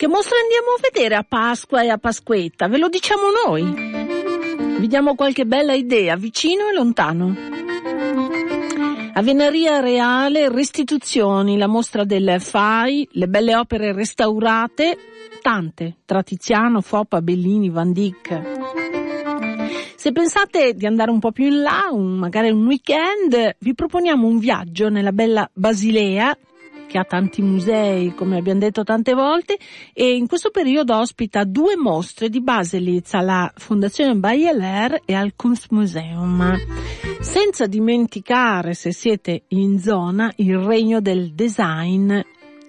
Che mostra andiamo a vedere a Pasqua e a Pasquetta? Ve lo diciamo noi. Vi diamo qualche bella idea, vicino e lontano. A Venaria Reale, Restituzioni, la mostra del FAI, le belle opere restaurate, tante, tra Tiziano, Foppa, Bellini, Van Dyck. Se pensate di andare un po' più in là, un, magari un weekend, vi proponiamo un viaggio nella bella Basilea, che ha tanti musei, come abbiamo detto tante volte, e in questo periodo ospita due mostre di Baselitz alla Fondazione Bayeler e al Kunstmuseum. Senza dimenticare, se siete in zona, il regno del design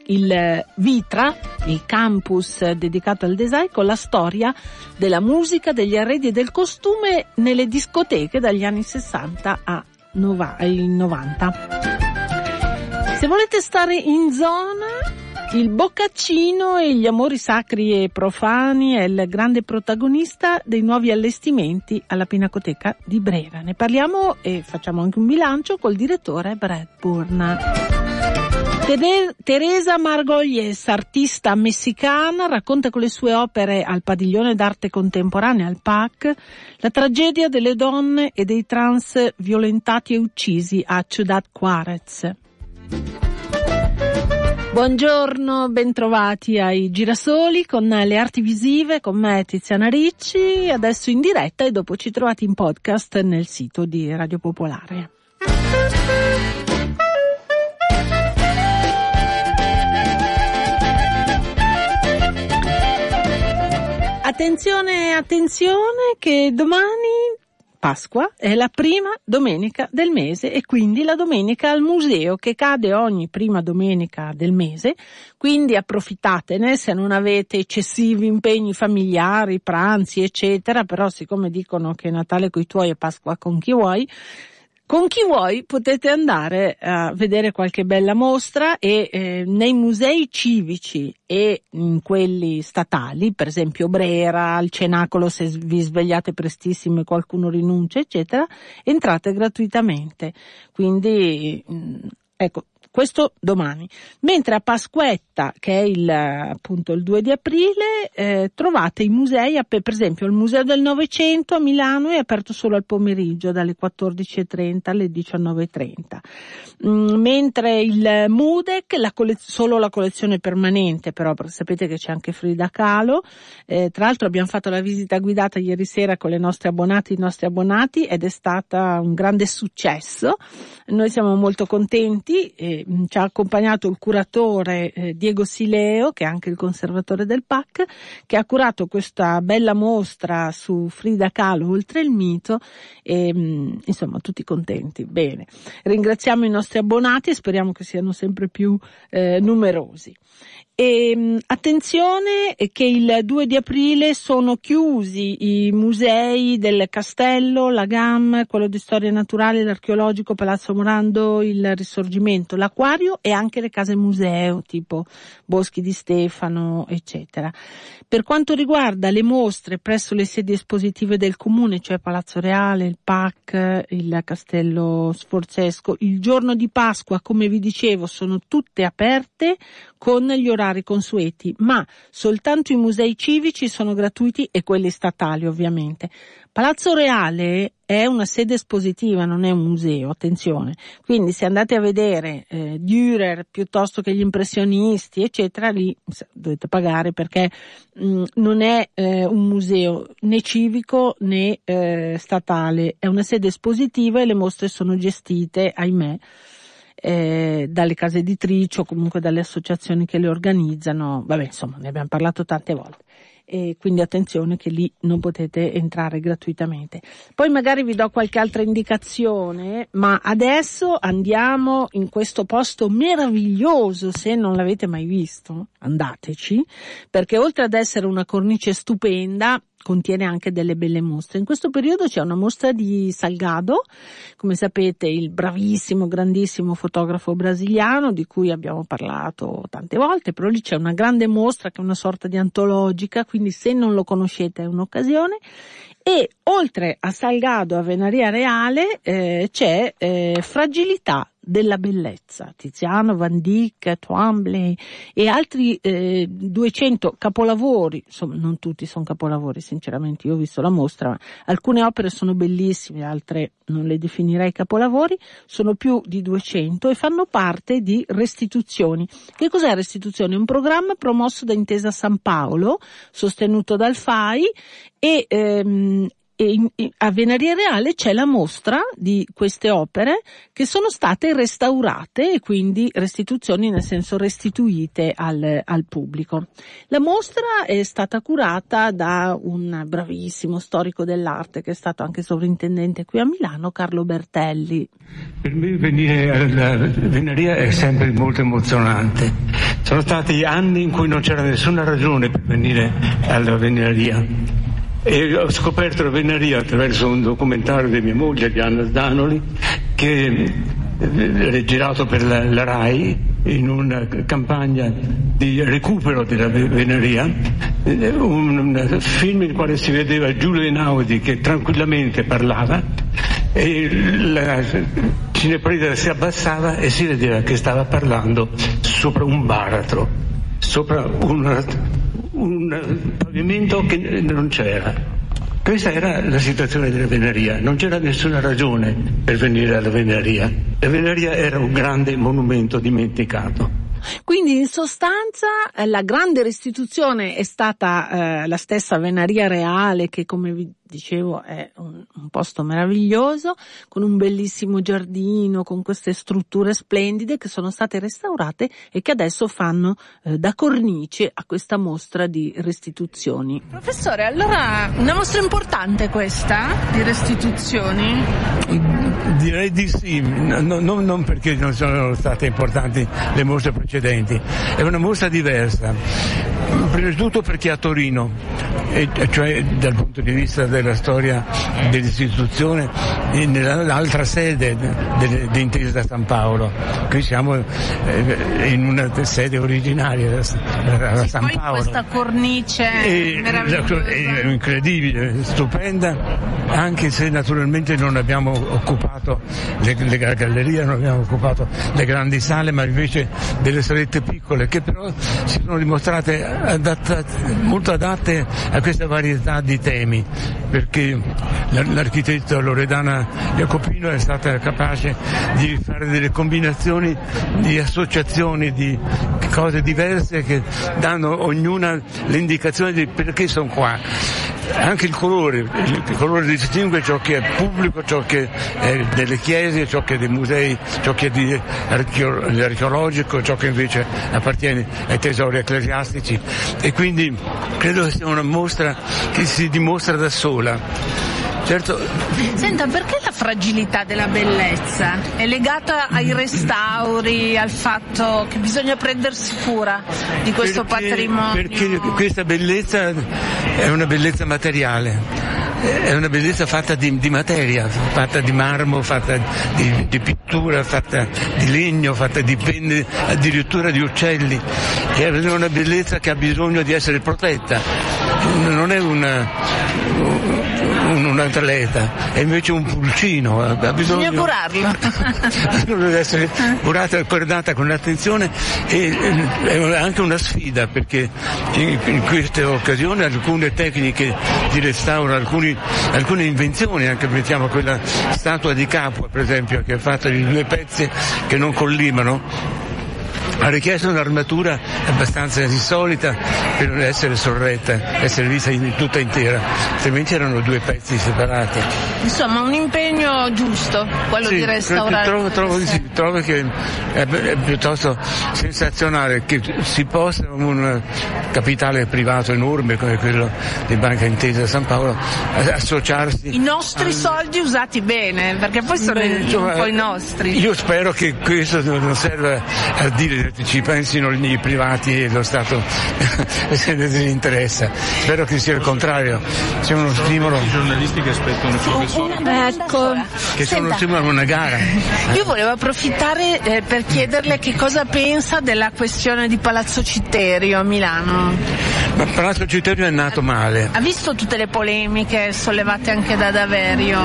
il Vitra, il campus dedicato al design con la storia della musica, degli arredi e del costume nelle discoteche dagli anni 60 ai 90. Se volete stare in zona, il Boccaccino e gli amori sacri e profani è il grande protagonista dei nuovi allestimenti alla Pinacoteca di Brera. Ne parliamo e facciamo anche un bilancio col direttore Brad Burna. Teresa Margolles, artista messicana, racconta con le sue opere al Padiglione d'arte contemporanea, al PAC, la tragedia delle donne e dei trans violentati e uccisi a Ciudad Juarez. Buongiorno, bentrovati ai Girasoli con le arti visive, con me Tiziana Ricci, adesso in diretta e dopo ci trovate in podcast nel sito di Radio Popolare. Attenzione, attenzione che domani Pasqua è la prima domenica del mese e quindi la domenica al museo che cade ogni prima domenica del mese, quindi approfittatene se non avete eccessivi impegni familiari, pranzi eccetera, però siccome dicono che Natale coi tuoi e Pasqua con chi vuoi, con chi vuoi potete andare a vedere qualche bella mostra e eh, nei musei civici e in quelli statali, per esempio Brera, al Cenacolo se vi svegliate prestissimo e qualcuno rinuncia, eccetera, entrate gratuitamente. Quindi, mm, ecco, questo domani. Mentre a Pasquetta, che è il, appunto il 2 di aprile, eh, trovate i musei, per esempio il Museo del Novecento a Milano è aperto solo al pomeriggio dalle 14.30 alle 19.30. Mm, mentre il Mudec, la collez- solo la collezione permanente, però sapete che c'è anche Frida Kahlo, eh, tra l'altro abbiamo fatto la visita guidata ieri sera con le nostre abbonate, i nostri abbonati ed è stata un grande successo. Noi siamo molto contenti. Eh, Ci ha accompagnato il curatore eh, Diego Sileo, che è anche il conservatore del PAC, che ha curato questa bella mostra su Frida Kahlo oltre il mito e mh, mm, insomma tutti contenti. Bene, ringraziamo i nostri abbonati e speriamo che siano sempre più eh, numerosi. E, attenzione che il 2 di aprile sono chiusi i musei del Castello, la GAM, quello di storia naturale, l'archeologico, Palazzo Morando, il Risorgimento, l'acquario e anche le case museo tipo Boschi di Stefano, eccetera. Per quanto riguarda le mostre presso le sedi espositive del comune, cioè Palazzo Reale, il PAC, il Castello Sforzesco, il giorno di Pasqua, come vi dicevo, sono tutte aperte con gli orari consueti, ma soltanto i musei civici sono gratuiti e quelli statali ovviamente. Palazzo Reale è una sede espositiva, non è un museo, attenzione. Quindi se andate a vedere eh, Dürer piuttosto che gli impressionisti, eccetera, lì dovete pagare perché mh, mm, non è eh, un museo né civico né eh, statale, è una sede espositiva e le mostre sono gestite, ahimè, eh, dalle case editrici o comunque dalle associazioni che le organizzano, vabbè insomma ne abbiamo parlato tante volte. E quindi attenzione che lì non potete entrare gratuitamente. Poi magari vi do qualche altra indicazione, ma adesso andiamo in questo posto meraviglioso, se non l'avete mai visto, andateci, perché oltre ad essere una cornice stupenda, contiene anche delle belle mostre. In questo periodo c'è una mostra di Salgado, come sapete il bravissimo, grandissimo fotografo brasiliano di cui abbiamo parlato tante volte, però lì c'è una grande mostra che è una sorta di antologica, quindi se non lo conoscete è un'occasione. E oltre a Salgado a Venaria Reale eh, c'è eh, Fragilità della bellezza. Tiziano, Van Dyck, Twombly e altri eh, 200 capolavori, insomma non tutti sono capolavori sinceramente, io ho visto la mostra, alcune opere sono bellissime, altre non le definirei capolavori, sono più di 200 e fanno parte di Restituzioni. Che cos'è Restituzioni? Un programma promosso da Intesa San Paolo, sostenuto dal FAI e ehm, a Venaria Reale c'è la mostra di queste opere che sono state restaurate e quindi restituzioni nel senso restituite al, al pubblico. La mostra è stata curata da un bravissimo storico dell'arte che è stato anche sovrintendente qui a Milano, Carlo Bertelli. Per me venire alla Venaria è sempre molto emozionante. Sono stati anni in cui non c'era nessuna ragione per venire alla Venaria e ho scoperto la veneria attraverso un documentario di mia moglie, Diana Danoli, che è eh, girato per la, la, RAI in una campagna di recupero della veneria, eh, un, un film nel quale si vedeva Giulio Einaudi che tranquillamente parlava e la cinepresa si abbassava e si vedeva che stava parlando sopra un baratro, sopra una un pavimento che non c'era. Questa era la situazione della Veneria, non c'era nessuna ragione per venire alla Veneria. La Veneria era un grande monumento dimenticato. Quindi in sostanza eh, la grande restituzione è stata eh, la stessa Venaria Reale che come vi dicevo è un, un, posto meraviglioso con un bellissimo giardino con queste strutture splendide che sono state restaurate e che adesso fanno eh, da cornice a questa mostra di restituzioni. Professore, allora una mostra importante questa di restituzioni? Direi di sì, no, no, non perché non sono state importanti le mostre precedenti, è una mostra diversa. Prima di tutto perché a Torino, e cioè dal punto di vista del della storia dell'istituzione nell'altra sede di Intesa San Paolo. Qui siamo eh, in una sede originaria a San Paolo. questa cornice meravigliosa. È incredibile, stupenda, anche se naturalmente non abbiamo occupato le, le gallerie, non abbiamo occupato le grandi sale, ma invece delle salette piccole che però si sono dimostrate adatta, molto adatte a questa varietà di temi perché l'architetto Loredana Jacopino è stata capace di fare delle combinazioni di associazioni di cose diverse che danno ognuna l'indicazione di perché sono qua anche il colore, il colore distingue ciò che è pubblico, ciò che è delle chiese, ciò che è dei musei, ciò che è archeologico, ciò che invece appartiene ai tesori ecclesiastici e quindi credo che sia una mostra che si dimostra da sola. película. Certo. Senta, perché la fragilità della bellezza è legata ai restauri, al fatto che bisogna prendersi cura di questo perché, patrimonio? Perché questa bellezza è una bellezza materiale è una bellezza fatta di, di, materia, fatta di marmo, fatta di, di, pittura, fatta di legno, fatta di penne, addirittura di uccelli. È una bellezza che ha bisogno di essere protetta. Non è una, un, un atleta, è invece un pulcino. Ha bisogno, Bisogna curarlo. deve essere curata e guardata con attenzione e è anche una sfida perché in, in queste occasioni alcune tecniche di restauro, alcuni, alcune invenzioni, anche mettiamo quella statua di Capua per esempio che è fatta di due pezzi che non collimano ha richiesto un'armatura abbastanza insolita per non essere sorretta, essere vista in, tutta intera, altrimenti erano due pezzi separati. Insomma un impegno giusto, quello sì, di restaurare. Trovo, trovo, sì, trovo che è, è, piuttosto sensazionale che si possa un capitale privato enorme come quello di Banca Intesa San Paolo associarsi. I nostri a... soldi usati bene, perché poi sono Beh, insomma, un po' i nostri. Io spero che questo non serva a dire ci pensino i privati e lo Stato se ne interessa. Spero che sia il contrario, sia uno stimolo. I giornalisti che aspettano il professore. Ecco. Che sono uno stimolo a una gara. Io volevo approfittare eh, per chiederle che cosa pensa della questione di Palazzo Citterio a Milano. Ma Palazzo Citterio è nato male. Ha visto tutte le polemiche sollevate anche da Daverio?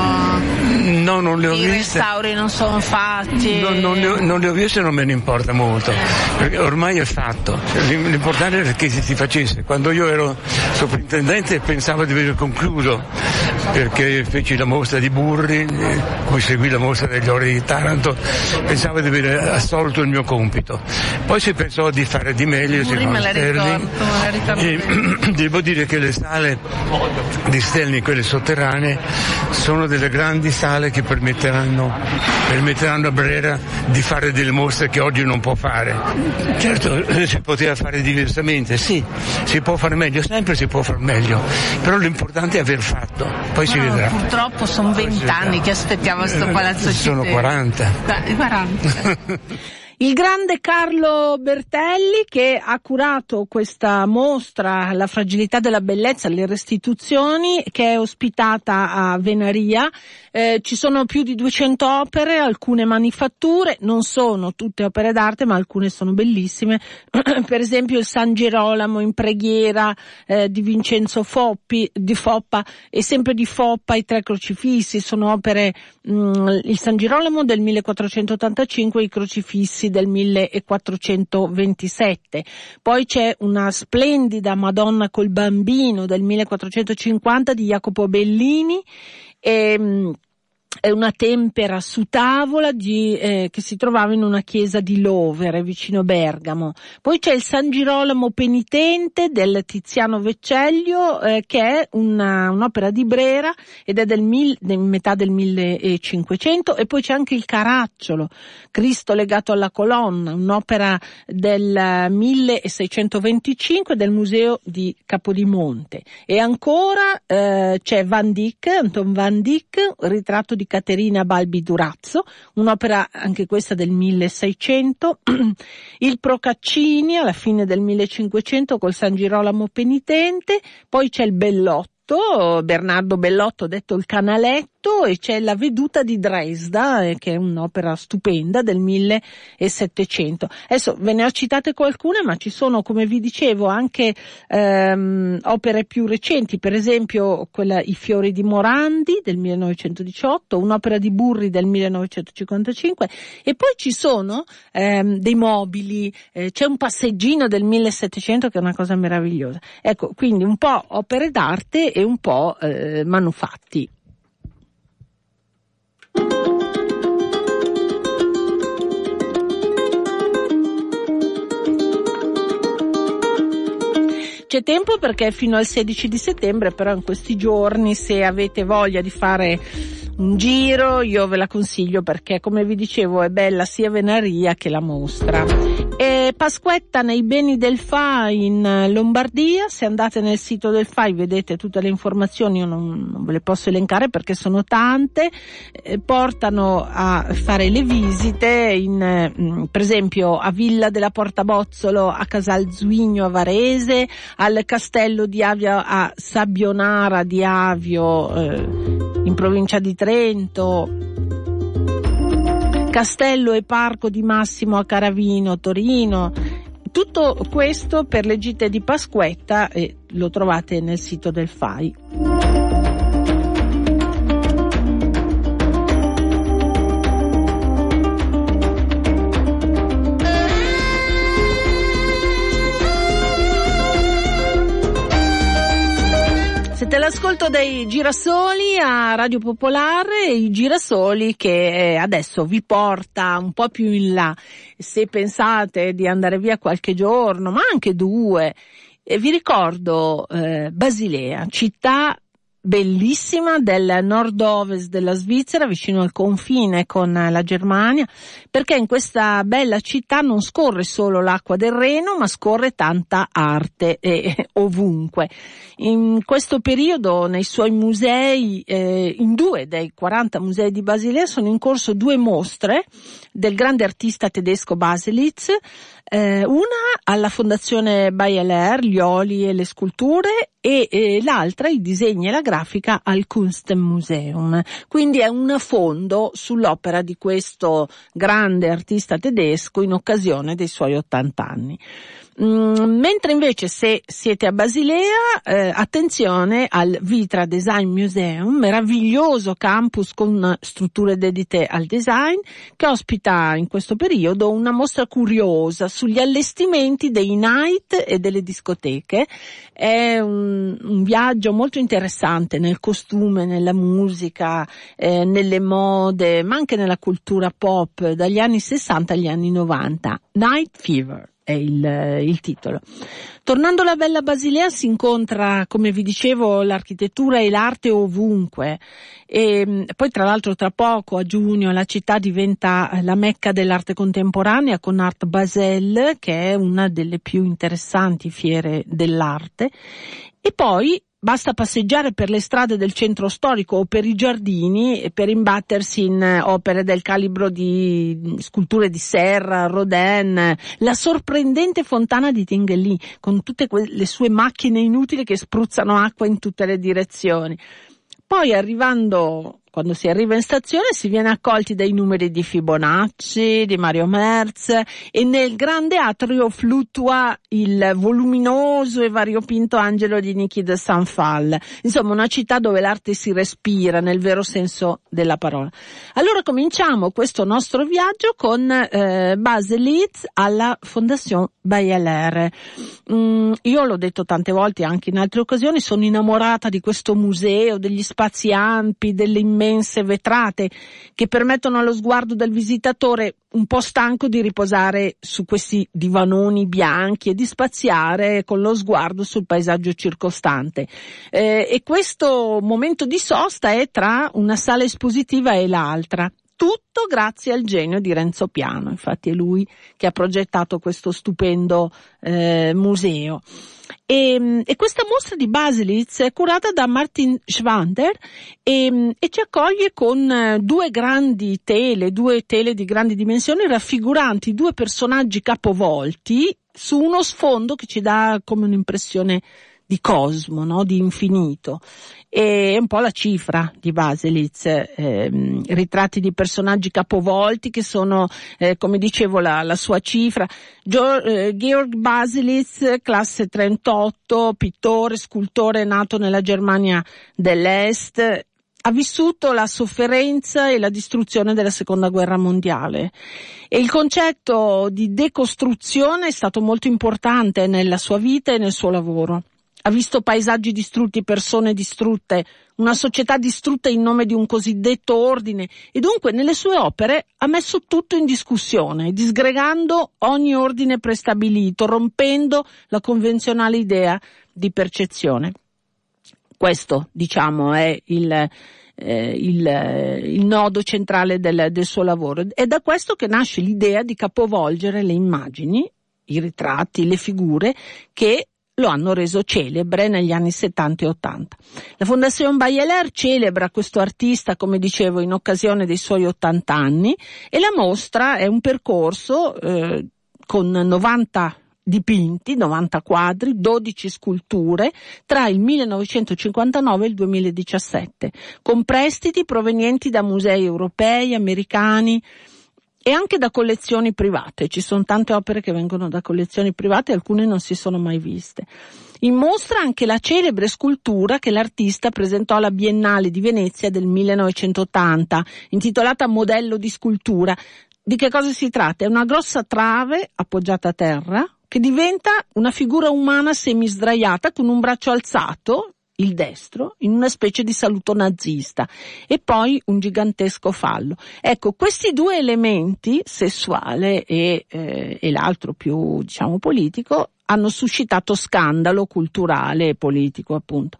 No, non le ho I viste. restauri non sono fatti. Non, non, le ho, non le ho viste, non me ne importa molto, perché ormai è fatto. L'importante è che si, facesse. Quando io ero sovrintendente pensavo di aver concluso, perché feci la mostra di Burri, poi seguì la mostra degli ori di Taranto, pensavo di aver assolto il mio compito. Poi si pensò di fare di meglio, si me la ricordo, e devo dire che le sale di Sterling, quelle sotterranee, sono delle grandi sale che permetteranno, permetteranno a Brera di fare delle mostre che oggi non può fare. Certo, eh, si poteva fare diversamente, sì, si può fare meglio, sempre si può fare meglio, però l'importante è aver fatto, poi si No, vedrà. Purtroppo sono vent'anni che aspettiamo sto palazzo Eh, Sono Città. 40. Dai, 40. Il grande Carlo Bertelli che ha curato questa mostra La fragilità della bellezza, le restituzioni, che è ospitata a Venaria. Eh, ci sono più di 200 opere, alcune manifatture, non sono tutte opere d'arte, ma alcune sono bellissime. per esempio il San Girolamo in preghiera eh, di Vincenzo Foppi, di Foppa e sempre di Foppa i tre crocifissi, sono opere mh, il San Girolamo del 1485 e i crocifissi del 1427. Poi c'è una splendida Madonna col bambino del 1450 di Jacopo Bellini e, mh, è una tempera su tavola di, eh, che si trovava in una chiesa di Lovere vicino Bergamo. Poi c'è il San Girolamo penitente del Tiziano Vecellio eh, che è una, un'opera di Brera ed è del, mil, del metà del 1500 e poi c'è anche il Caracciolo, Cristo legato alla colonna, un'opera del 1625 del museo di Capodimonte. E ancora eh, c'è Van Dyck, Anton Van Dyck, ritratto di Caterina Balbi Durazzo, un'opera anche questa del 1600, il Procaccini alla fine del 1500 col San Girolamo penitente, poi c'è il Bellotto, Bernardo Bellotto detto il canaletto e c'è la veduta di Dresda eh, che è un'opera stupenda del 1700. Adesso ve ne ho citate qualcune ma ci sono come vi dicevo anche ehm, opere più recenti, per esempio quella I fiori di Morandi del 1918, un'opera di Burri del 1955 e poi ci sono ehm, dei mobili, eh, c'è un passeggino del 1700 che è una cosa meravigliosa. Ecco, quindi un po' opere d'arte e un po' eh, manufatti. C'è tempo perché è fino al 16 di settembre, però in questi giorni se avete voglia di fare un giro io ve la consiglio perché come vi dicevo è bella sia Venaria che la mostra. E Pasquetta nei beni del FA in Lombardia, se andate nel sito del FAI vedete tutte le informazioni, io non, non ve le posso elencare perché sono tante, eh, portano a fare le visite in, eh, per esempio a Villa della Portabozzolo, a Casal Zuigno a Varese, al Castello di Avio a Sabbionara di Avio eh, in provincia di Trento, Castello e Parco di Massimo a Caravino, Torino. Tutto questo per le gite di Pasquetta e lo trovate nel sito del FAI. Siete all'ascolto dei girasoli a Radio Popolare, i girasoli che eh, adesso vi porta un po' più in là. Se pensate di andare via qualche giorno, ma anche due, eh, vi ricordo eh, Basilea, città bellissima del nord-ovest della Svizzera, vicino al confine con la Germania, perché in questa bella città non scorre solo l'acqua del Reno, ma scorre tanta arte eh, ovunque. In questo periodo nei suoi musei, eh, in due dei 40 musei di Basilea sono in corso due mostre del grande artista tedesco Baselitz, eh, una alla Fondazione Bayer, gli oli e le sculture e eh, l'altra i disegni e la grafica al Kunstmuseum. Quindi è un fondo sull'opera di questo grande artista tedesco in occasione dei suoi 80 anni. Mm, mentre invece se siete a Basilea, eh, attenzione al Vitra Design Museum, meraviglioso campus con strutture dedite al design, che ospita in questo periodo una mostra curiosa sugli allestimenti dei night e delle discoteche. È un, un viaggio molto interessante nel costume, nella musica, eh, nelle mode, ma anche nella cultura pop dagli anni 60 agli anni 90. Night Fever è il, il, titolo. Tornando alla Bella Basilea si incontra, come vi dicevo, l'architettura e l'arte ovunque e mm, poi tra l'altro tra poco a giugno la città diventa la mecca dell'arte contemporanea con Art Basel che è una delle più interessanti fiere dell'arte e poi Basta passeggiare per le strade del centro storico o per i giardini per imbattersi in eh, opere del calibro di sculture di Serra, Rodin, la sorprendente fontana di Tinguely con tutte le sue macchine inutili che spruzzano acqua in tutte le direzioni. Poi arrivando quando si arriva in stazione si viene accolti dai numeri di Fibonacci, di Mario Merz e nel grande atrio fluttua il voluminoso e variopinto angelo di Niki de Sanfal. Insomma, una città dove l'arte si respira nel vero senso della parola. Allora cominciamo questo nostro viaggio con eh, Baselitz alla Fondation Bayeler. Mm, io l'ho detto tante volte anche in altre occasioni, sono innamorata di questo museo, degli spazi ampi, delle immense immense vetrate che permettono allo sguardo del visitatore un po' stanco di riposare su questi divanoni bianchi e di spaziare con lo sguardo sul paesaggio circostante. Eh, e questo momento di sosta è tra una sala espositiva e l'altra tutto grazie al genio di Renzo Piano, infatti è lui che ha progettato questo stupendo eh, museo. E, e, questa mostra di Baselitz è curata da Martin Schwander e, e ci accoglie con eh, due grandi tele, due tele di grandi dimensioni raffiguranti due personaggi capovolti su uno sfondo che ci dà come un'impressione di cosmo, no? di infinito. E è un po' la cifra di Baselitz, ehm, ritratti di personaggi capovolti che sono, eh, come dicevo, la, la sua cifra. Gio, eh, Georg Baselitz, classe 38, pittore, scultore nato nella Germania dell'Est, ha vissuto la sofferenza e la distruzione della seconda guerra mondiale e il concetto di decostruzione è stato molto importante nella sua vita e nel suo lavoro ha visto paesaggi distrutti, persone distrutte, una società distrutta in nome di un cosiddetto ordine e dunque nelle sue opere ha messo tutto in discussione, disgregando ogni ordine prestabilito, rompendo la convenzionale idea di percezione. Questo, diciamo, è il, eh, il, il, nodo centrale del, del suo lavoro. È da questo che nasce l'idea di capovolgere le immagini, i ritratti, le figure che lo hanno reso celebre negli anni 70 e 80. La Fondazione Bayeler celebra questo artista, come dicevo, in occasione dei suoi 80 anni e la mostra è un percorso eh, con 90 dipinti, 90 quadri, 12 sculture tra il 1959 e il 2017, con prestiti provenienti da musei europei, americani, e anche da collezioni private. Ci sono tante opere che vengono da collezioni private, alcune non si sono mai viste. In mostra anche la celebre scultura che l'artista presentò alla Biennale di Venezia del 1980, intitolata Modello di scultura. Di che cosa si tratta? È una grossa trave appoggiata a terra che diventa una figura umana semisdraiata con un braccio alzato il destro in una specie di saluto nazista e poi un gigantesco fallo. Ecco, questi due elementi, sessuale e, eh, e l'altro più, diciamo, politico, hanno suscitato scandalo culturale e politico, appunto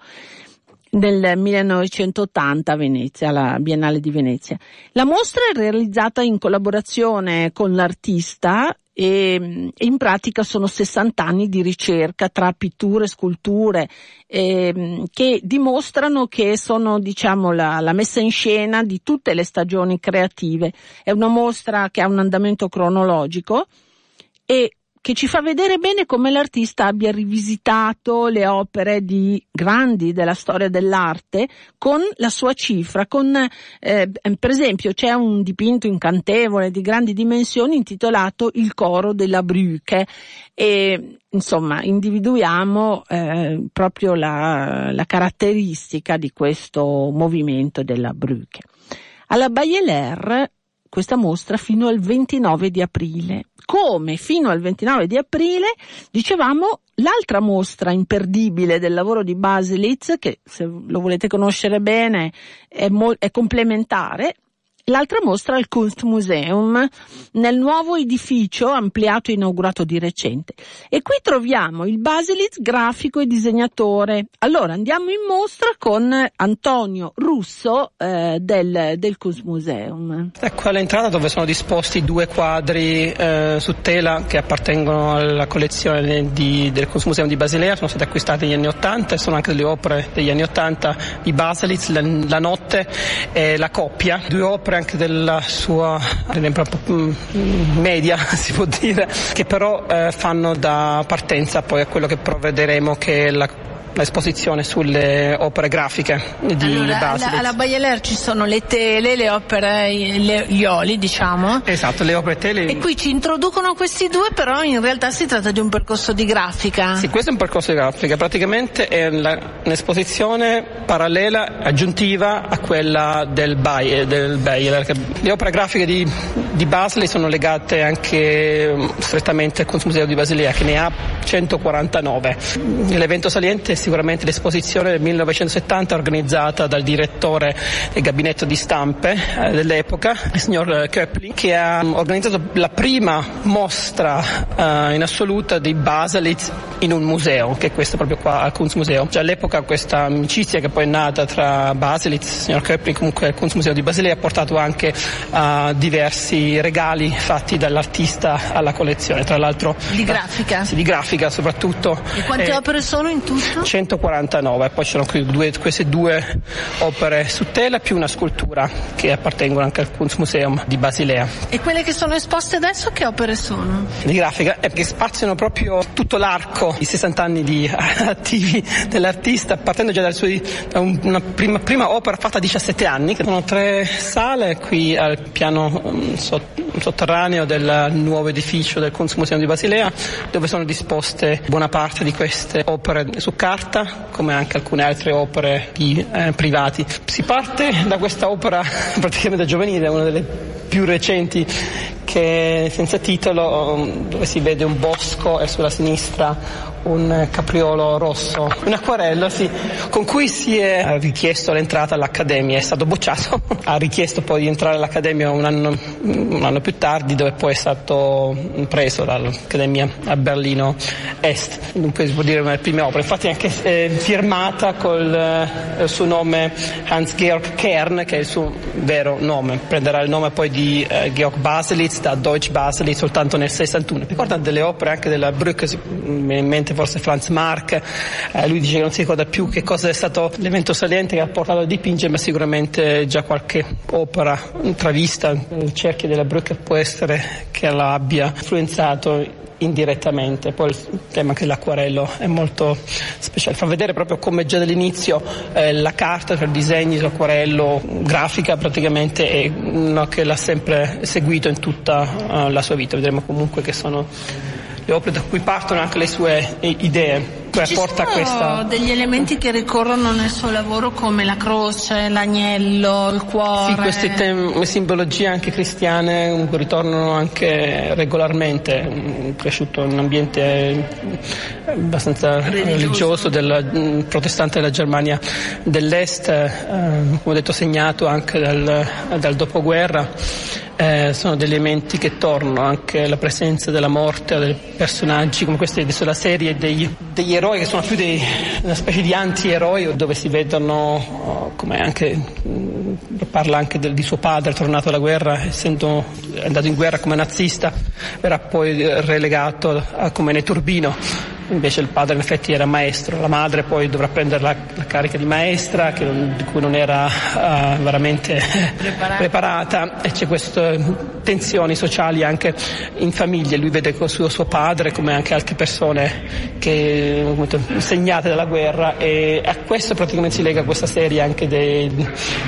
nel 1980 a Venezia, alla Biennale di Venezia. La mostra è realizzata in collaborazione con l'artista e in pratica sono 60 anni di ricerca tra pitture, sculture eh, che dimostrano che sono diciamo la, la, messa in scena di tutte le stagioni creative. È una mostra che ha un andamento cronologico e che ci fa vedere bene come l'artista abbia rivisitato le opere di grandi della storia dell'arte con la sua cifra, con eh, per esempio c'è un dipinto incantevole di grandi dimensioni intitolato Il coro della Brücke e insomma individuiamo eh, proprio la, la caratteristica di questo movimento della Brücke. Alla Bayeler questa mostra fino al 29 di aprile. Come fino al 29 di aprile, dicevamo, l'altra mostra imperdibile del lavoro di Baselitz, che se lo volete conoscere bene è, mo- è complementare, L'altra mostra al Kunstmuseum nel nuovo edificio ampliato e inaugurato di recente. E qui troviamo il Baselitz grafico e disegnatore. Allora andiamo in mostra con Antonio Russo eh, del, del Kunstmuseum. Ecco all'entrata dove sono disposti due quadri eh, su tela che appartengono alla collezione di, del Kunstmuseum di Basilea, sono stati acquistati negli anni Ottanta e sono anche delle opere degli anni Ottanta di Baselitz, la, la notte e la coppia, due opere anche della sua mm, media, si può dire, che però eh, fanno da partenza poi a quello che provvederemo che è la l'esposizione sulle opere grafiche di allora, Baselitz. Alla, alla Bayeler ci sono le tele, le opere, le, gli oli diciamo. Esatto, le opere tele. E qui ci introducono questi due, però in realtà si tratta di un percorso di grafica. Sì, questo è un percorso di grafica, praticamente è un'esposizione parallela, aggiuntiva a quella del, Bayer, del Bayer. Le opere grafiche di, di Basel sono legate anche strettamente al Kunstmuseo di Basilea che ne ha 149. L'evento saliente sicuramente l'esposizione del 1970 organizzata dal direttore del gabinetto di stampe eh, dell'epoca, il signor Köppling, che ha organizzato la prima mostra eh, in assoluta di Baselitz in un museo, che è questo proprio qua al Kunstmuseo. Già all'epoca questa amicizia che poi è nata tra Baselitz, il signor Köppling, comunque il Kunstmuseo di Basilea ha portato anche a diversi regali fatti dall'artista alla collezione, tra l'altro di grafica. Sì, di grafica soprattutto. E quante eh, opere sono in tutto? 149, poi ci sono due, queste due opere su tela più una scultura che appartengono anche al Kunstmuseum di Basilea. E quelle che sono esposte adesso che opere sono? Di grafica, eh, che spaziano proprio tutto l'arco, i 60 anni di attivi dell'artista, partendo già suo, da una prima, prima, opera fatta a 17 anni, che sono tre sale qui al piano um, sotterraneo del nuovo edificio del Kunstmuseum di Basilea, dove sono disposte buona parte di queste opere su carta carta, come anche alcune altre opere di eh, privati. Si parte da questa opera praticamente giovanile, una delle più recenti che senza titolo dove si vede un bosco e sulla sinistra un capriolo rosso, un acquarello sì, con cui si è richiesto l'entrata all'Accademia, è stato bocciato, ha richiesto poi di entrare all'Accademia un anno, un anno più tardi dove poi è stato preso dall'Accademia a Berlino Est, dunque si può dire una delle prime opere, infatti anche eh, firmata col eh, suo nome Hans-Georg Kern che è il suo vero nome, prenderà il nome poi di eh, Georg Baselitz da Deutsch Baselitz soltanto nel 61, ricorda delle opere anche della Brücke, in mente forse Franz Marc, eh, lui dice che non si ricorda più che cosa è stato l'evento saliente che ha portato a dipingere, ma sicuramente già qualche opera intravista nel cerchio della Brücke può essere che la abbia influenzato indirettamente. Poi il tema che l'acquarello è molto speciale, fa vedere proprio come già dall'inizio eh, la carta, cioè disegni, l'acquarello, grafica praticamente è uno che l'ha sempre seguito in tutta uh, la sua vita. Vedremo comunque che sono le opere da cui partono anche le sue idee. Ci porta sono questa... degli elementi che ricorrono nel suo lavoro come la croce, l'agnello, il cuore. Sì, queste tem- simbologie anche cristiane ritornano anche regolarmente. È cresciuto in un ambiente abbastanza religioso, religioso della, mm, protestante della Germania dell'Est, eh, come ho detto segnato anche dal, dal dopoguerra eh, sono degli elementi che tornano, anche la presenza della morte dei personaggi come questa adesso la serie degli, degli eroi che sono più dei, una specie di anti-eroi dove si vedono oh, come anche mm, parla anche del, di suo padre tornato alla guerra essendo andato in guerra come nazista verrà poi relegato a, come Neturbino invece il padre in effetti era maestro, la madre poi dovrà prendere la, la carica di maestra che non, di cui non era uh, veramente preparata. preparata. e c'è queste tensioni sociali anche in famiglia, lui vede suo, suo padre come anche altre persone che, segnate dalla guerra e a questo praticamente si lega questa serie anche dei,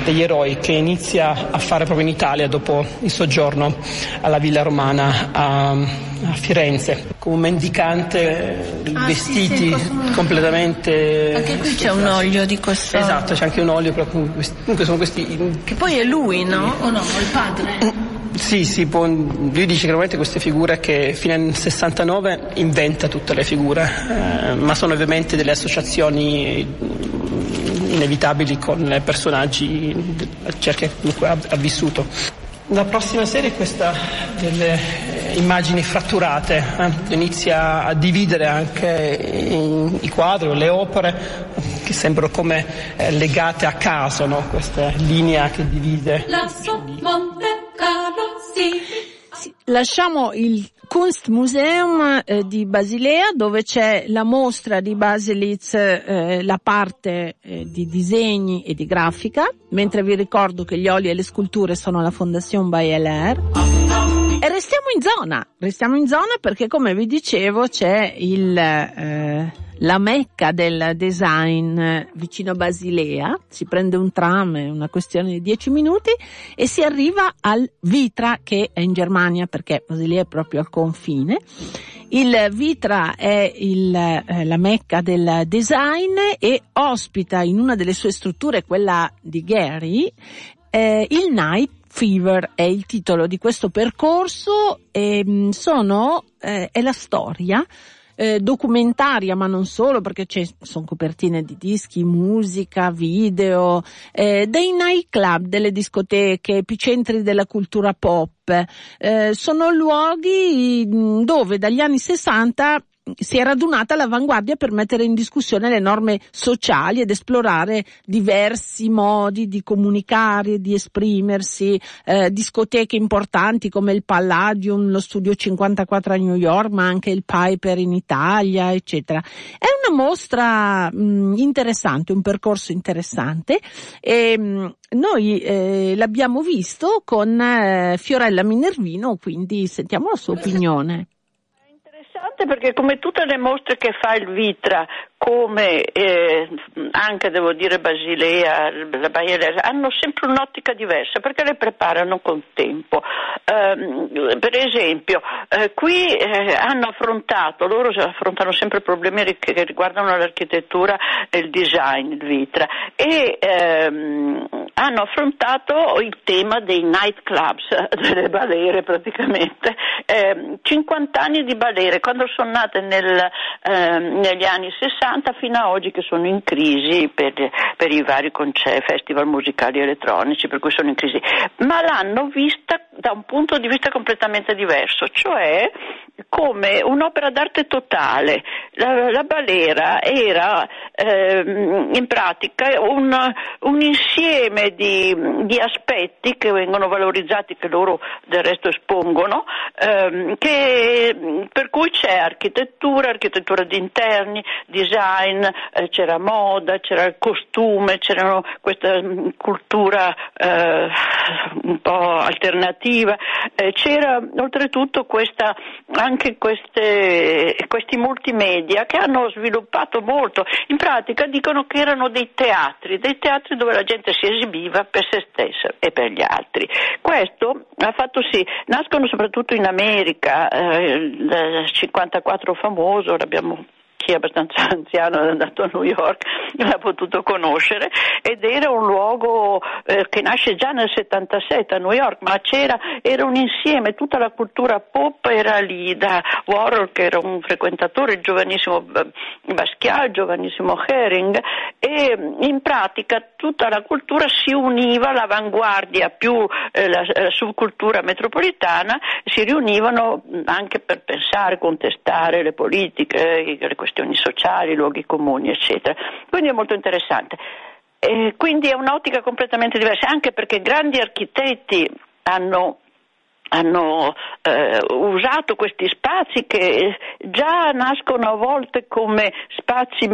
degli eroi che inizia a fare proprio in Italia dopo il soggiorno alla Villa Romana a, a Firenze, come un mendicante ah, vestiti sì, sì, completamente... Anche qui c'è un olio di questo... Esatto, c'è anche un olio, comunque sono questi... Che poi è lui, no? O no, il padre? Sì, sì, può, lui dice che veramente queste figure che fino al 69 inventa tutte le figure, eh, ma sono ovviamente delle associazioni inevitabili con personaggi che comunque ha, ha vissuto. La prossima serie è questa delle immagini fratturate, eh? inizia a dividere anche i quadri o le opere che sembrano come eh, legate a caso, no? questa linea che divide. Monte Carlo, sì. Lasciamo il Kunstmuseum eh, di Basilea dove c'è la mostra di Baselitz, eh, la parte eh, di disegni e di grafica, mentre vi ricordo che gli oli e le sculture sono la Fondation Bayeler. E restiamo in zona, restiamo in zona perché come vi dicevo c'è il eh, la mecca del design vicino a Basilea, si prende un tram, è una questione di 10 minuti e si arriva al Vitra che è in Germania perché Basilea è proprio al confine. Il Vitra è il, eh, la mecca del design e ospita in una delle sue strutture, quella di Gary, eh, il Night Fever è il titolo di questo percorso e mm, sono, eh, è la storia eh, documentaria, ma non solo, perché ci sono copertine di dischi, musica, video, eh, dei nightclub, delle discoteche, epicentri della cultura pop. Eh, sono luoghi dove dagli anni 60 si è radunata all'avanguardia per mettere in discussione le norme sociali ed esplorare diversi modi di comunicare, di esprimersi, eh, discoteche importanti come il Palladium, lo Studio 54 a New York, ma anche il Piper in Italia, eccetera. È una mostra mh, interessante, un percorso interessante e mh, noi eh, l'abbiamo visto con eh, Fiorella Minervino, quindi sentiamo la sua opinione interessante perché come tutte le mostre che fa il Vitra come eh, anche devo dire Basilea, la Basilea, hanno sempre un'ottica diversa perché le preparano con tempo. Eh, per esempio, eh, qui eh, hanno affrontato, loro affrontano sempre problemi che, riguardano l'architettura e il design, il Vitra, e ehm, hanno affrontato il tema dei night clubs, delle balere praticamente. 50 ehm, anni di balere, quando sono nate nel, ehm, negli anni 60 60 fino a oggi che sono in crisi per, per i vari concerti, festival musicali elettronici, per cui sono in crisi, ma l'hanno vista da un punto di vista completamente diverso, cioè come un'opera d'arte totale. La, la balera era ehm, in pratica un, un insieme di, di, aspetti che vengono valorizzati, che loro del resto espongono, ehm, che, per cui c'è architettura, architettura di interni, design, eh, c'era moda, c'era il costume, c'era questa mm, cultura eh, un po' alternativa, eh, c'era oltretutto questa anche queste, questi multimedia che hanno sviluppato molto. In pratica dicono che erano dei teatri, dei teatri dove la gente si esibiva per se stessa e per gli altri. Questo ha fatto sì, nascono soprattutto in America, eh, il 54 famoso, l'abbiamo chi abbastanza anziano è andato a New York l'ha potuto conoscere ed era un luogo eh, che nasce già nel 77 a New York ma c'era era un insieme tutta la cultura pop era lì da Warhol che era un frequentatore il giovanissimo Basquiat giovanissimo Herring e in pratica tutta la cultura si univa all'avanguardia più eh, la, la subcultura metropolitana si riunivano anche per pensare contestare le politiche le questioni questioni sociali, luoghi comuni, eccetera. Quindi è molto interessante. Eh, quindi è un'ottica completamente diversa, anche perché grandi architetti hanno hanno eh, usato questi spazi che già nascono a volte come spazi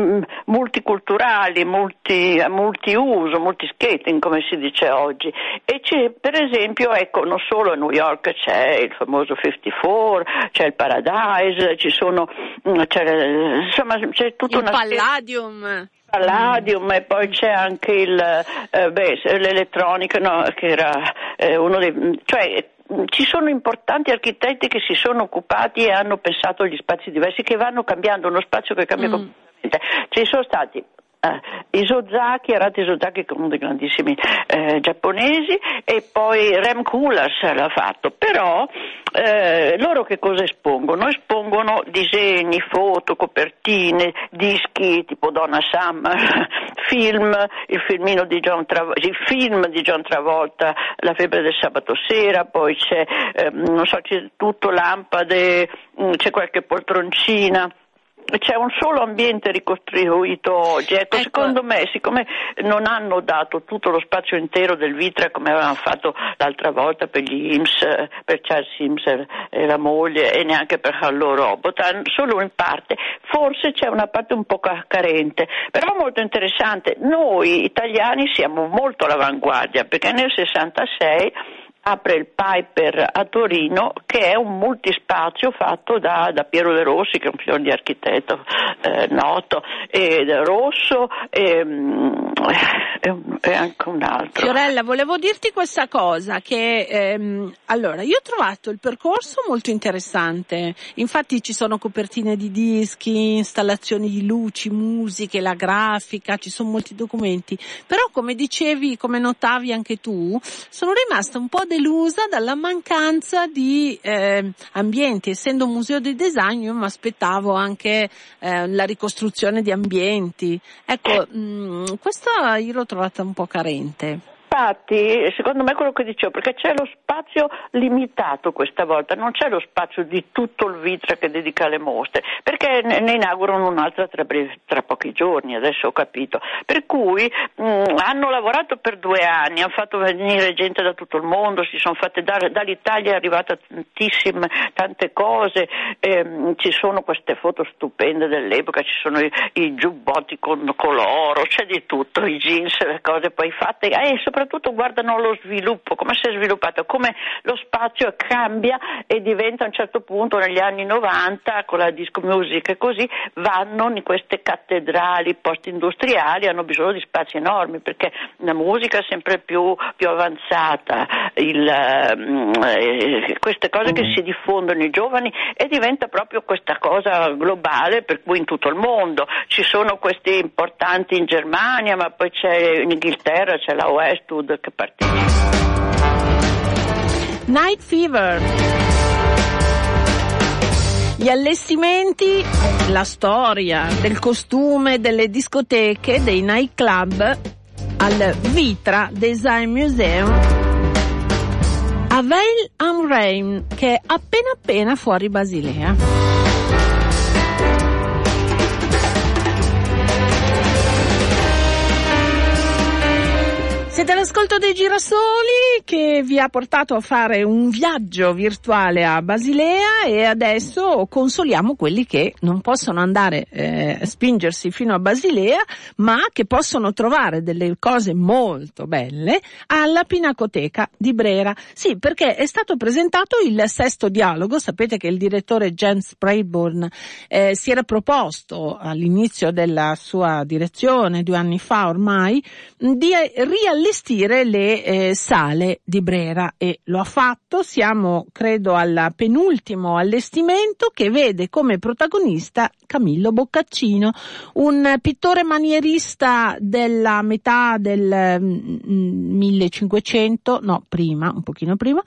multiculturali, multi, multiuso, multiskating come si dice oggi. E c'è, per esempio, ecco, non solo a New York c'è il famoso 54, c'è il Paradise, ci sono, mm, c'è, insomma, c'è tutta il una... Palladium. Palladium e poi c'è anche il, eh, beh, l'elettronica, no, che era eh, uno dei, cioè ci sono importanti architetti che si sono occupati e hanno pensato agli spazi diversi che vanno cambiando, uno spazio che cambia mm. completamente. Ci sono stati eh, Isozaki, Arati Isozaki che è uno dei grandissimi eh, giapponesi e poi Rem Koolhaas l'ha fatto, però eh, loro che cosa espongono? Espongono disegni, foto, copertine, dischi tipo Donna Summer, film, il, di Travolta, il film di John Travolta, La febbre del sabato sera, poi c'è, eh, non so, c'è tutto lampade, mm, c'è qualche poltroncina c'è un solo ambiente ricostruito oggi. Ecco, ecco, secondo me, siccome non hanno dato tutto lo spazio intero del Vitra come avevano fatto l'altra volta per gli IMS, per Charles Sims e la moglie e neanche per Hallo Robot, solo in parte, forse c'è una parte un po' carente, però molto interessante. Noi italiani siamo molto all'avanguardia perché nel 66 apre il Piper a Torino che è un multispazio fatto da, da Piero De Rossi che è un figlio di architetto eh, noto e Rosso e, mm, e, anche un altro. Fiorella volevo dirti questa cosa che ehm, allora io ho trovato il percorso molto interessante. Infatti ci sono copertine di dischi installazioni di luci musiche la grafica ci sono molti documenti. Però come dicevi come notavi anche tu sono rimasta un po' delusa dalla mancanza di eh, ambienti. Essendo un museo di design io mi aspettavo anche eh, la ricostruzione di ambienti. Ecco, mh, mm, questa io l'ho trovata un po' carente infatti, secondo me quello che dicevo, perché c'è lo spazio limitato questa volta, non c'è lo spazio di tutto il Vitra che dedica alle mostre, perché ne inaugurano un'altra tra, tra pochi giorni, adesso ho capito. Per cui mh, mm, hanno lavorato per due anni, hanno fatto venire gente da tutto il mondo, si sono fatte dare, dall'Italia è arrivata tantissime, tante cose, ehm, ci sono queste foto stupende dell'epoca, ci sono i, i giubbotti con coloro, c'è di tutto, i jeans, le cose poi fatte, e eh, soprattutto soprattutto guardano lo sviluppo, come si è sviluppato, come lo spazio cambia e diventa a un certo punto negli anni 90 con la disco music e così vanno in queste cattedrali post-industriali, hanno bisogno di spazi enormi perché la musica è sempre più, più avanzata, il, eh, queste cose che si diffondono i giovani e diventa proprio questa cosa globale per cui in tutto il mondo. Ci sono questi importanti in Germania ma poi c'è in Inghilterra, c'è la West Sud che partecipa. Night Fever. Gli allestimenti, la storia del costume delle discoteche, dei nightclub al Vitra Design Museum a Veil am Rhein che è appena appena fuori Basilea. Siete all'ascolto dei girasoli che vi ha portato a fare un viaggio virtuale a Basilea e adesso consoliamo quelli che non possono andare eh, a spingersi fino a Basilea ma che possono trovare delle cose molto belle alla Pinacoteca di Brera. Sì, perché è stato presentato il sesto dialogo, sapete che il direttore Jens Sprayborn eh, si era proposto all'inizio della sua direzione due anni fa ormai di riallestire allestire le eh, sale di Brera e lo ha fatto. Siamo, credo, al penultimo allestimento che vede come protagonista Camillo Boccaccino, un pittore manierista della metà del mm, 1500, no, prima, un pochino prima,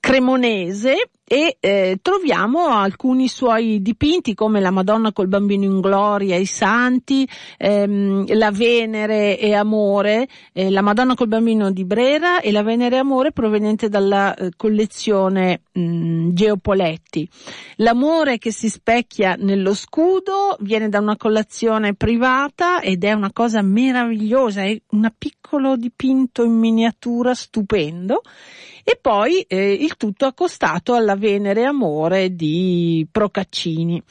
cremonese e eh, troviamo alcuni suoi dipinti come la Madonna col bambino in gloria, i santi, ehm, la Venere e Amore, eh, la Madonna col bambino di Brera e la Venere e Amore proveniente dalla eh, collezione mh, Geopoletti. L'amore che si specchia nello scudo viene da una colazione privata ed è una cosa meravigliosa, è un piccolo dipinto in miniatura stupendo e poi eh, il tutto accostato alla Venere Amore di Procaccini.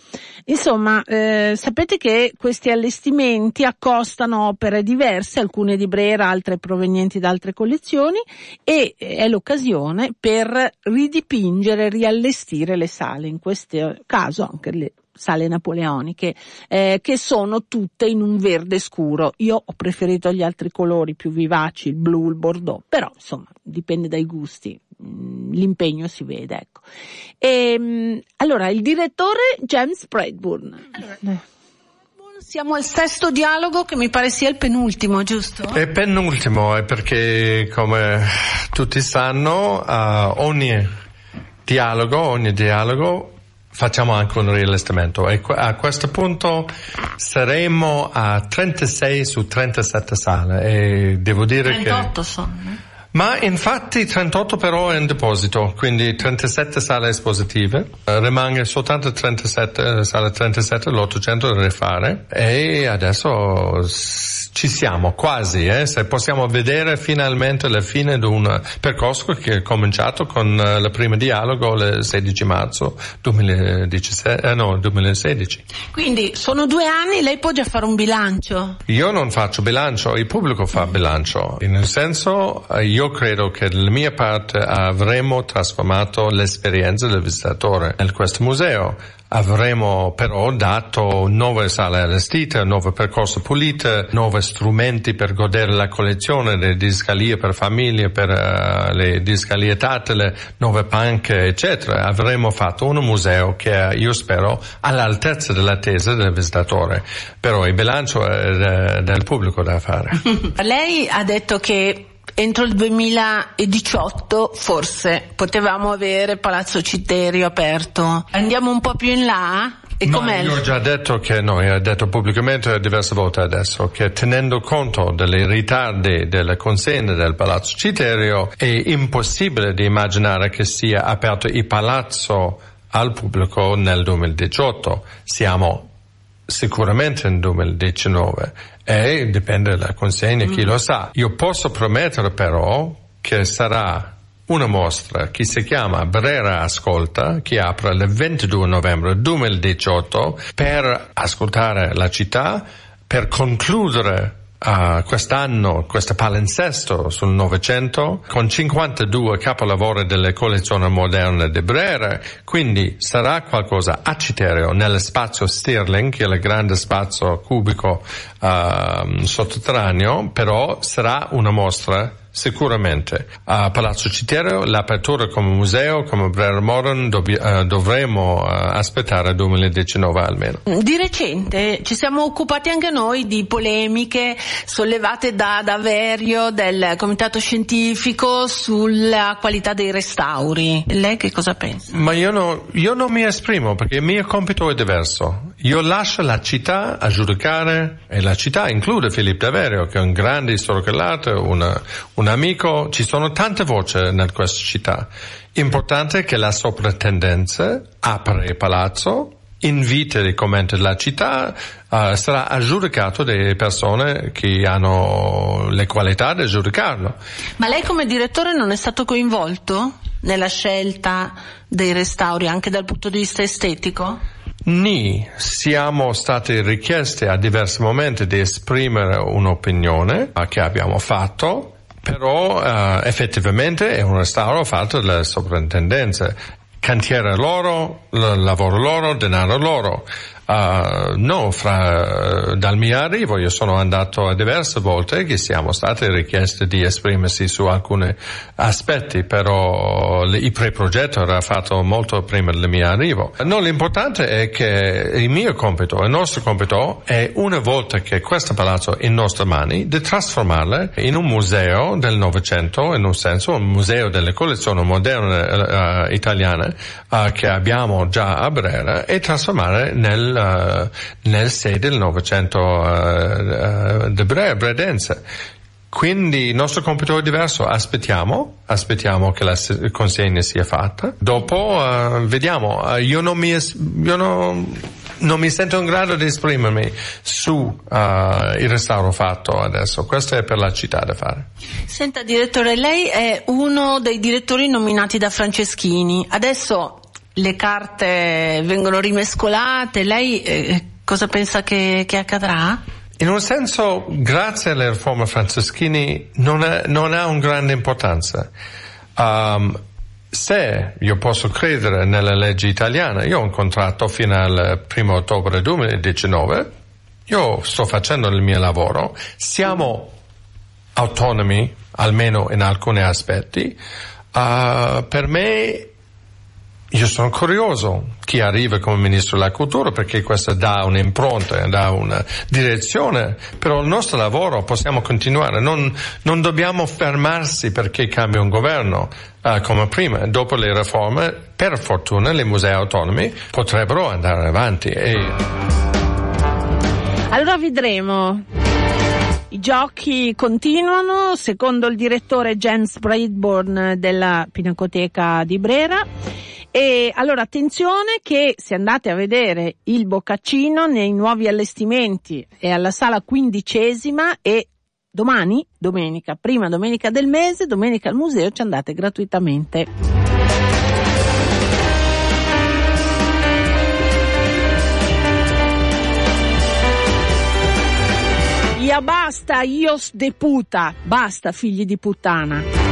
Insomma, eh, sapete che questi allestimenti accostano opere diverse, alcune di Brera, altre provenienti da altre collezioni e eh, è l'occasione per ridipingere, riallestire le sale, in questo caso anche le sale napoleoniche, eh, che sono tutte in un verde scuro. Io ho preferito gli altri colori più vivaci, il blu, il bordeaux, però insomma dipende dai gusti. Mm, l'impegno si vede, ecco. E, ehm, allora, il direttore James Bradburn. Allora. Siamo al sesto dialogo che mi pare sia il penultimo, giusto? È penultimo, è perché come tutti sanno uh, ogni dialogo, ogni dialogo facciamo anche un riallestimento e a questo punto saremo a 36 su 37 sale. E devo dire 38 che 38 sono. Ma infatti 38 però è in deposito, quindi 37 sale espositive, eh, rimane soltanto 37, sale 37, l'800 da rifare. E adesso ci siamo quasi, eh, se possiamo vedere finalmente la fine di un percorso che è cominciato con uh, il primo dialogo il 16 marzo 2017, eh, no, 2016. Quindi sono due anni, lei può già fare un bilancio? Io non faccio bilancio, il pubblico fa bilancio, nel senso eh, io credo che dalla mia parte avremo trasformato l'esperienza del visitatore in questo museo. Avremo però dato nuove sale allestite, nuove percorsi pulite, nuovi strumenti per godere la collezione, le discalie per famiglie, per uh, le discalie tattile, nuove panche, eccetera. Avremo fatto un museo che io spero all'altezza dell'attesa del visitatore. Però il bilancio è del pubblico da fare. Lei ha detto che entro il 2018 forse potevamo avere Palazzo Citerio aperto. Andiamo un po' più in là? E no? Io ho già detto che noi, ho detto pubblicamente diverse volte adesso, che tenendo conto dei ritardi delle consegne del Palazzo Citerio è impossibile di immaginare che sia aperto il palazzo al pubblico nel 2018. Siamo sicuramente nel 2019 e dipende dalla consegna, mm. chi lo sa. Io posso promettere però che sarà una mostra che si chiama Brera Ascolta, che apre il 22 novembre 2018 per ascoltare la città, per concludere Uh, quest'anno questo palinsesto sul Novecento con 52 capolavori delle collezioni moderne di Brera, quindi sarà qualcosa a Citerio nello spazio Stirling, che è il grande spazio cubico uh, sotterraneo, però sarà una mostra Sicuramente. A Palazzo Citerio l'apertura come museo, come Brera Modern, uh, dovremo uh, aspettare 2019 almeno. Di recente ci siamo occupati anche noi di polemiche sollevate da, da Verio del Comitato Scientifico sulla qualità dei restauri. Lei che cosa pensa? Ma io, no, io non mi esprimo perché il mio compito è diverso. Io lascio la città a giudicare e la città include Filippo Daverio che è un grande storico dell'arte, un amico, ci sono tante voci in questa città. Importante che la soprintendenza apra il palazzo, invita i commenti della città, uh, sarà aggiudicato dalle persone che hanno le qualità di giudicarlo. Ma lei come direttore non è stato coinvolto nella scelta dei restauri anche dal punto di vista estetico? Ni, siamo stati richiesti a diversi momenti di esprimere un'opinione che abbiamo fatto, però uh, effettivamente è un restauro fatto dalle soprintendenze. Cantiere loro, lavoro loro, denaro loro. Uh, no, fra, dal mio arrivo io sono andato a diverse volte che siamo stati richiesti di esprimersi su alcuni aspetti, però il pre-progetto era fatto molto prima del mio arrivo. No, l'importante è che il mio compito, il nostro compito è una volta che questo palazzo è in nostre mani, di trasformarlo in un museo del Novecento, in un senso un museo delle collezioni moderne uh, italiane uh, che abbiamo già a Brera e trasformare nel nel sede del Novecento uh, uh, Bre- Bredense. Quindi il nostro compito è diverso, aspettiamo, aspettiamo che la consegna sia fatta, dopo uh, vediamo, uh, io, non mi, io non, non mi sento in grado di esprimermi su uh, il restauro fatto adesso, questo è per la città da fare. Senta direttore, lei è uno dei direttori nominati da Franceschini, adesso le carte vengono rimescolate, lei eh, cosa pensa che, che accadrà? In un senso, grazie alle riforme Franceschini, non, è, non ha una grande importanza. Um, se io posso credere nella legge italiana, io ho un contratto fino al 1 ottobre 2019, io sto facendo il mio lavoro, siamo autonomi, almeno in alcuni aspetti, uh, per me io sono curioso chi arriva come ministro della cultura perché questo dà un'impronta, dà una direzione, però il nostro lavoro possiamo continuare, non, non dobbiamo fermarsi perché cambia un governo uh, come prima. Dopo le riforme, per fortuna, le musei autonomi potrebbero andare avanti. E... Allora vedremo. I giochi continuano, secondo il direttore Jens Breitborn della Pinacoteca di Brera. E allora attenzione che se andate a vedere il Boccaccino nei nuovi allestimenti è alla sala quindicesima e domani, domenica, prima domenica del mese, domenica al museo ci andate gratuitamente. Basta, ios de puta, basta figli di puttana.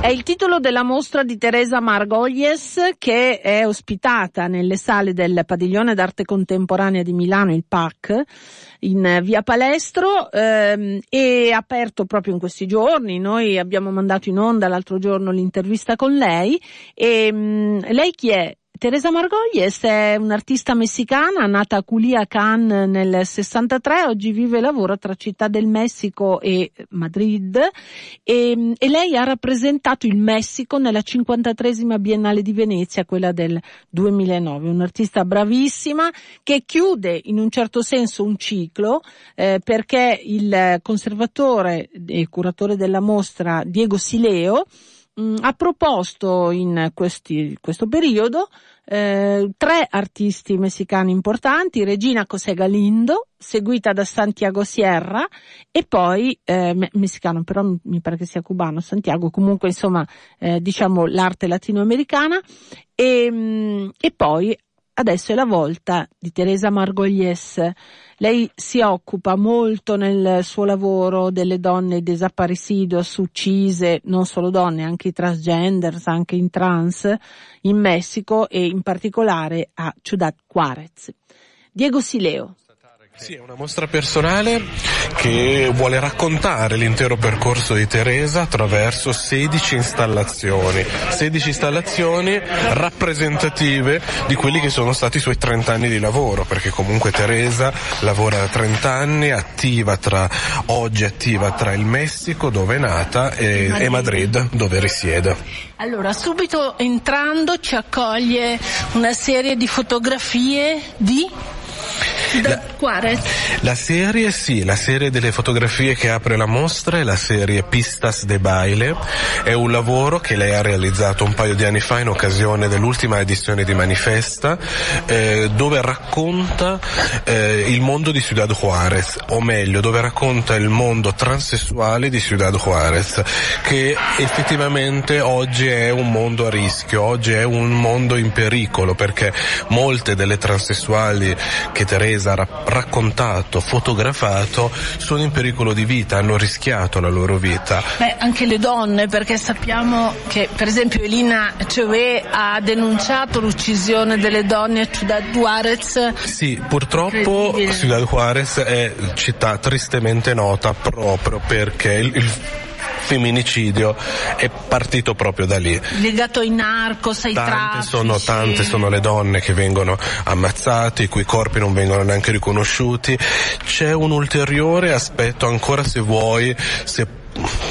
È il titolo della mostra di Teresa Margogles che è ospitata nelle sale del Padiglione d'Arte Contemporanea di Milano, il PAC, in via Palestro ehm, è aperto proprio in questi giorni. Noi abbiamo mandato in onda l'altro giorno l'intervista con lei e mh, mm, lei chi è? Teresa Margolles è un'artista messicana nata a Culiacan nel 63, oggi vive e lavora tra Città del Messico e Madrid e, e lei ha rappresentato il Messico nella 53esima Biennale di Venezia, quella del 2009. Un'artista bravissima che chiude in un certo senso un ciclo eh, perché il conservatore e curatore della mostra Diego Sileo ha proposto in questi, questo periodo eh, tre artisti messicani importanti, Regina José Galindo, seguita da Santiago Sierra e poi eh, me- messicano, però mi pare che sia cubano, Santiago, comunque insomma eh, diciamo l'arte latinoamericana e, mm, e poi adesso è la volta di Teresa Margolies. Lei si occupa molto nel suo lavoro delle donne desaparecidas, uccise, non solo donne, anche i transgenders, anche in trans, in Messico e in particolare a Ciudad Juárez. Diego Sileo. Sì, è una mostra personale che vuole raccontare l'intero percorso di Teresa attraverso 16 installazioni, 16 installazioni rappresentative di quelli che sono stati i suoi 30 anni di lavoro, perché comunque Teresa lavora da 30 anni, attiva tra, oggi attiva tra il Messico dove è nata e, Madrid. e Madrid dove risiede. Allora, subito entrando ci accoglie una serie di fotografie di la, la, serie sì, la serie delle fotografie che apre la mostra è la serie Pistas de Baile, è un lavoro che lei ha realizzato un paio di anni fa in occasione dell'ultima edizione di Manifesta, eh, dove racconta eh, il mondo di Ciudad Juarez, o meglio, dove racconta il mondo transessuale di Ciudad Juarez, che effettivamente oggi è un mondo a rischio, oggi è un mondo in pericolo, perché molte delle transessuali che Teresa Ha raccontato, fotografato, sono in pericolo di vita, hanno rischiato la loro vita. Beh, anche le donne, perché sappiamo che per esempio Elina Ceué ha denunciato l'uccisione delle donne a Ciudad Juarez. Sì, purtroppo Ciudad Juarez è città tristemente nota proprio perché il, il femminicidio è partito proprio da lì. Legato ai narcos, ai tante traffici. Sono, tante sono le donne che vengono ammazzate, i cui corpi non vengono neanche riconosciuti. C'è un ulteriore aspetto ancora se vuoi, se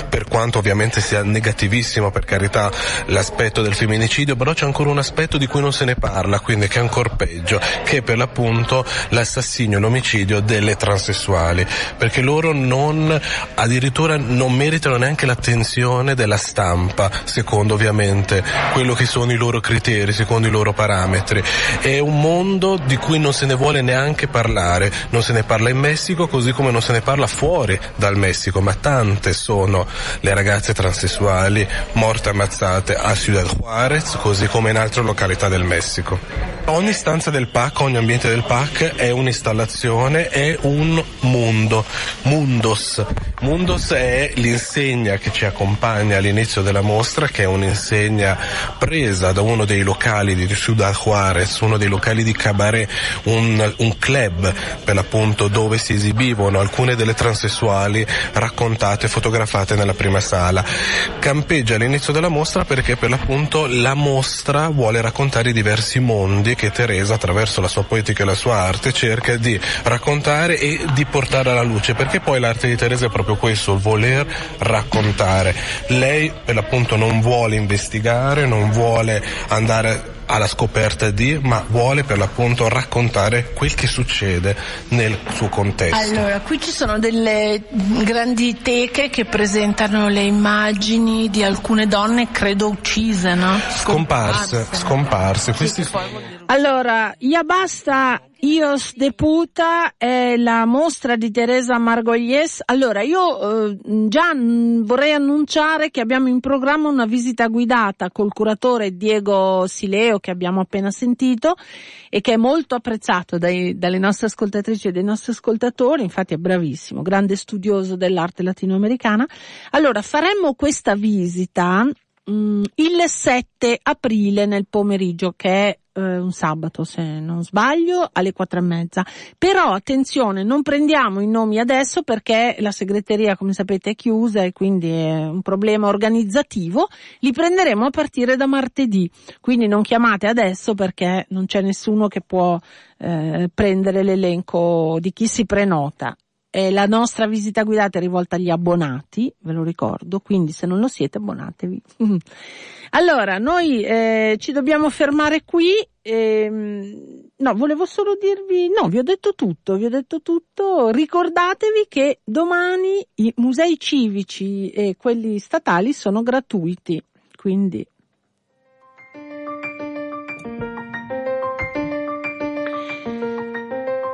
per quanto ovviamente sia negativissimo per carità l'aspetto del femminicidio, però c'è ancora un aspetto di cui non se ne parla, quindi che è ancora peggio, che è per l'appunto l'assassinio, l'omicidio delle transessuali, perché loro non, addirittura non meritano neanche l'attenzione della stampa, secondo ovviamente quello che sono i loro criteri, secondo i loro parametri. È un mondo di cui non se ne vuole neanche parlare, non se ne parla in Messico così come non se ne parla fuori dal Messico, ma tante sono le ragazze transessuali morte ammazzate a Ciudad Juarez, così come in altre località del Messico. Ogni stanza del PAC, ogni ambiente del PAC è un'installazione, è un mondo, Mundos. Mundos è l'insegna che ci accompagna all'inizio della mostra, che è un'insegna presa da uno dei locali di Ciudad Juarez, uno dei locali di cabaret, un, un club per l'appunto dove si esibivano alcune delle transessuali raccontate fotografate nella prima sala. Campeggia all'inizio della mostra perché per l'appunto la mostra vuole raccontare i diversi mondi che Teresa attraverso la sua poetica e la sua arte cerca di raccontare e di portare alla luce perché poi l'arte di Teresa è proprio questo, voler raccontare. Lei per l'appunto non vuole investigare, non vuole andare alla scoperta di, ma vuole per l'appunto raccontare quel che succede nel suo contesto. Allora, qui ci sono delle grandi teche che presentano le immagini di alcune donne, credo uccise, no? Scomparse, scomparse. Questi... Allora, ya basta Ios Deputa è la mostra di Teresa Margoglies. Allora, io eh, già vorrei annunciare che abbiamo in programma una visita guidata col curatore Diego Sileo che abbiamo appena sentito e che è molto apprezzato dai, dalle nostre ascoltatrici e dai nostri ascoltatori, infatti è bravissimo, grande studioso dell'arte latinoamericana. Allora, faremmo questa visita mm, il 7 aprile nel pomeriggio che è eh, un sabato se non sbaglio alle quattro e mezza. Però attenzione, non prendiamo i nomi adesso perché la segreteria come sapete è chiusa e quindi è un problema organizzativo. Li prenderemo a partire da martedì. Quindi non chiamate adesso perché non c'è nessuno che può eh, prendere l'elenco di chi si prenota. Eh, la nostra visita guidata è rivolta agli abbonati, ve lo ricordo, quindi se non lo siete abbonatevi. allora, noi eh, ci dobbiamo fermare qui. Ehm, no, volevo solo dirvi, no, vi ho detto tutto, vi ho detto tutto. Ricordatevi che domani i musei civici e quelli statali sono gratuiti, quindi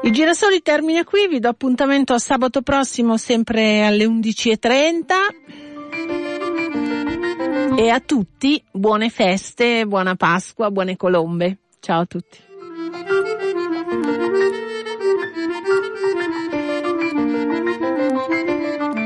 Il girasoli termina qui, vi do appuntamento a sabato prossimo sempre alle 11.30 e a tutti buone feste, buona Pasqua, buone colombe. Ciao a tutti.